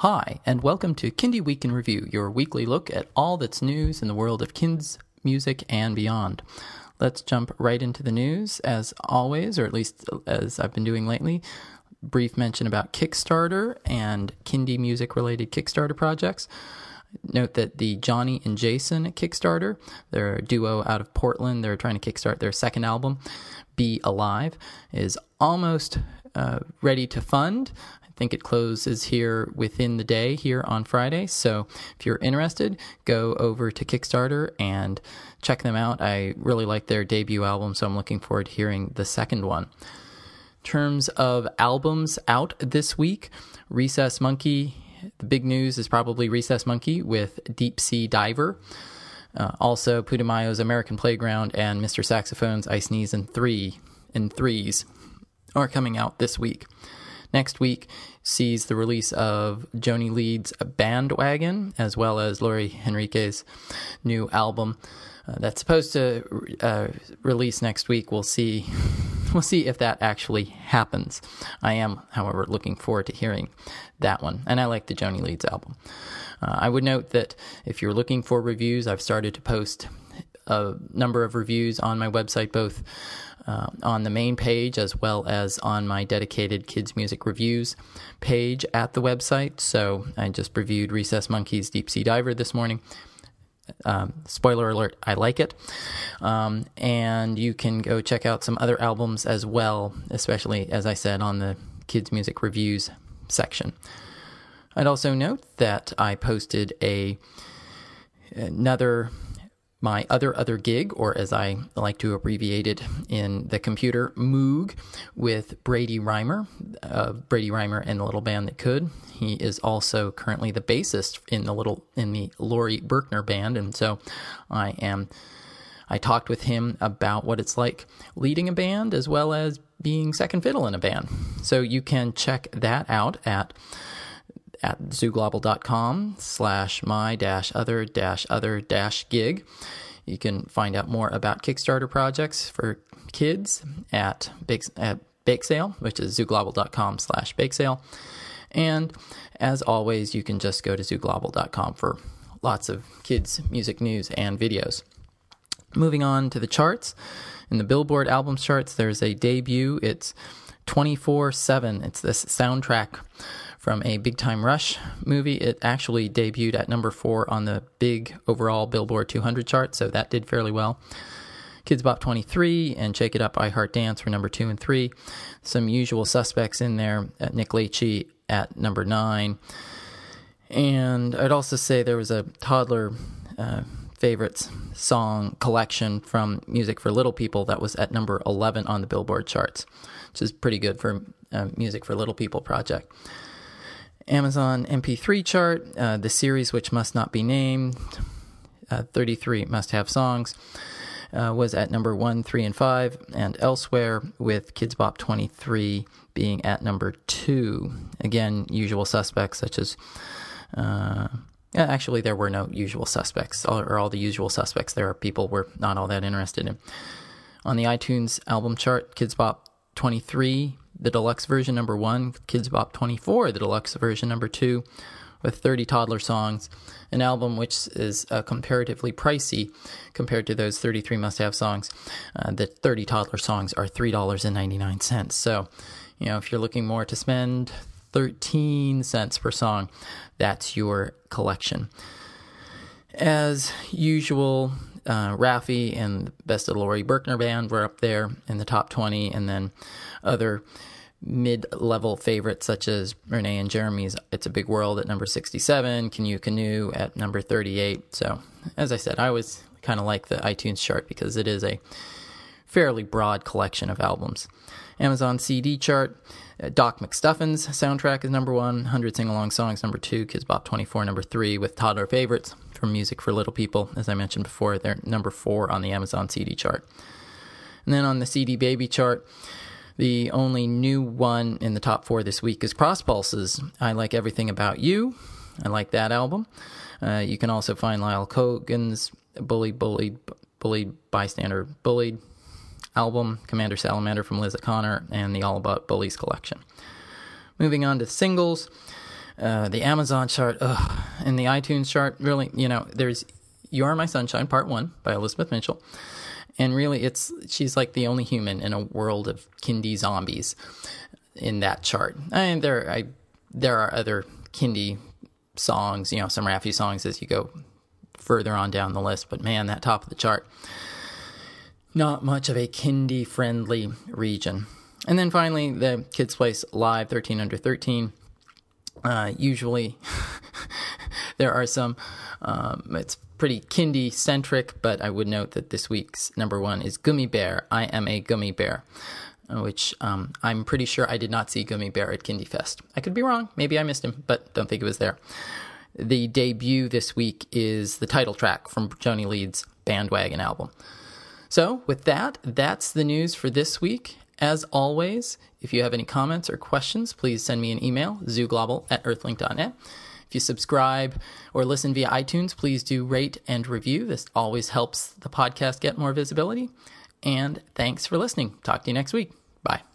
Hi, and welcome to Kindie Week in Review, your weekly look at all that's news in the world of kids, music, and beyond. Let's jump right into the news, as always, or at least as I've been doing lately. Brief mention about Kickstarter and Kindie music related Kickstarter projects. Note that the Johnny and Jason Kickstarter, they're duo out of Portland, they're trying to kickstart their second album, Be Alive, is almost uh, ready to fund think it closes here within the day here on Friday. So if you're interested, go over to Kickstarter and check them out. I really like their debut album, so I'm looking forward to hearing the second one. In terms of albums out this week, Recess Monkey. The big news is probably Recess Monkey with Deep Sea Diver. Uh, also, Putumayo's American Playground and Mr. Saxophone's Ice Knees and Three in Threes are coming out this week. Next week sees the release of Joanie Leeds Bandwagon, as well as Lori Henriques new album. Uh, that's supposed to uh, release next week. We'll see. We'll see if that actually happens. I am, however, looking forward to hearing that one, and I like the Joanie Leeds album. Uh, I would note that if you're looking for reviews, I've started to post a number of reviews on my website, both uh, on the main page as well as on my dedicated kids music reviews page at the website. So I just reviewed Recess Monkey's Deep Sea Diver this morning. Um, spoiler alert, I like it. Um, and you can go check out some other albums as well, especially, as I said, on the kids music reviews section. I'd also note that I posted a another my other other gig, or as I like to abbreviate it in the computer, Moog, with Brady Rymer, uh, Brady Rymer and the Little Band That Could. He is also currently the bassist in the little in the Laurie Berkner band, and so I am. I talked with him about what it's like leading a band as well as being second fiddle in a band. So you can check that out at at zooglobal.com slash my dash other dash other dash gig. You can find out more about Kickstarter projects for kids at Bake, at Bake Sale, which is zooglobal.com slash bake sale. And as always, you can just go to zooglobal.com for lots of kids' music news and videos. Moving on to the charts. In the Billboard albums charts, there's a debut. It's 24 7. It's this soundtrack from a Big Time Rush movie. It actually debuted at number four on the big overall Billboard 200 chart, so that did fairly well. Kidz Bop 23 and Shake It Up I Heart Dance were number two and three. Some usual suspects in there. Uh, Nick Lachey at number nine. And I'd also say there was a toddler uh, favorites song collection from Music for Little People that was at number 11 on the Billboard charts, which is pretty good for uh, Music for Little People project. Amazon MP3 chart, uh, the series which must not be named, uh, 33 must have songs, uh, was at number 1, 3, and 5, and elsewhere with Kidz Bop 23 being at number 2. Again, usual suspects such as. Actually, there were no usual suspects, or all the usual suspects there are people we're not all that interested in. On the iTunes album chart, Kidz Bop 23 the deluxe version number one, Kidz Bop 24, the deluxe version number two, with 30 toddler songs, an album which is uh, comparatively pricey compared to those 33 must have songs. Uh, the 30 toddler songs are $3.99. So, you know, if you're looking more to spend 13 cents per song, that's your collection. As usual, uh, Raffi and the Best of Laurie Berkner Band were up there in the top 20, and then other mid level favorites such as Renee and Jeremy's It's a Big World at number 67, Can You Canoe at number 38. So, as I said, I always kind of like the iTunes chart because it is a fairly broad collection of albums. Amazon CD chart, uh, Doc McStuffins soundtrack is number one, 100 sing along songs number two, Kidz Bop 24 number three, with toddler favorites from Music for Little People. As I mentioned before, they're number four on the Amazon CD chart. And then on the CD Baby chart, the only new one in the top four this week is Cross Pulses. I like everything about you. I like that album. Uh, you can also find Lyle Cogan's Bully, Bullied, Bullied, Bystander, Bullied album, Commander Salamander from Liz O'Connor, and the All About Bullies collection. Moving on to singles. uh, the Amazon chart, ugh, and the iTunes chart. Really, you know, there's "You Are My Sunshine" Part One by Elizabeth Mitchell, and really, it's she's like the only human in a world of kindie zombies in that chart. And there, I there are other kindie songs, you know, some Raffi songs as you go further on down the list. But man, that top of the chart, not much of a kindie friendly region. And then finally, the Kids Place Live 13 Under 13. Uh, usually, there are some, um, it's pretty kindie centric, but I would note that this week's number one is Gummy Bear. I am a Gummy Bear, which um, I'm pretty sure I did not see Gummy Bear at Kindie Fest. I could be wrong. Maybe I missed him, but don't think it was there. The debut this week is the title track from Joanie Leeds' Bandwagon album. So, with that, that's the news for this week. As always, if you have any comments or questions, please send me an email, zooglobal at earthlink.net. If you subscribe or listen via iTunes, please do rate and review. This always helps the podcast get more visibility. And thanks for listening. Talk to you next week. Bye.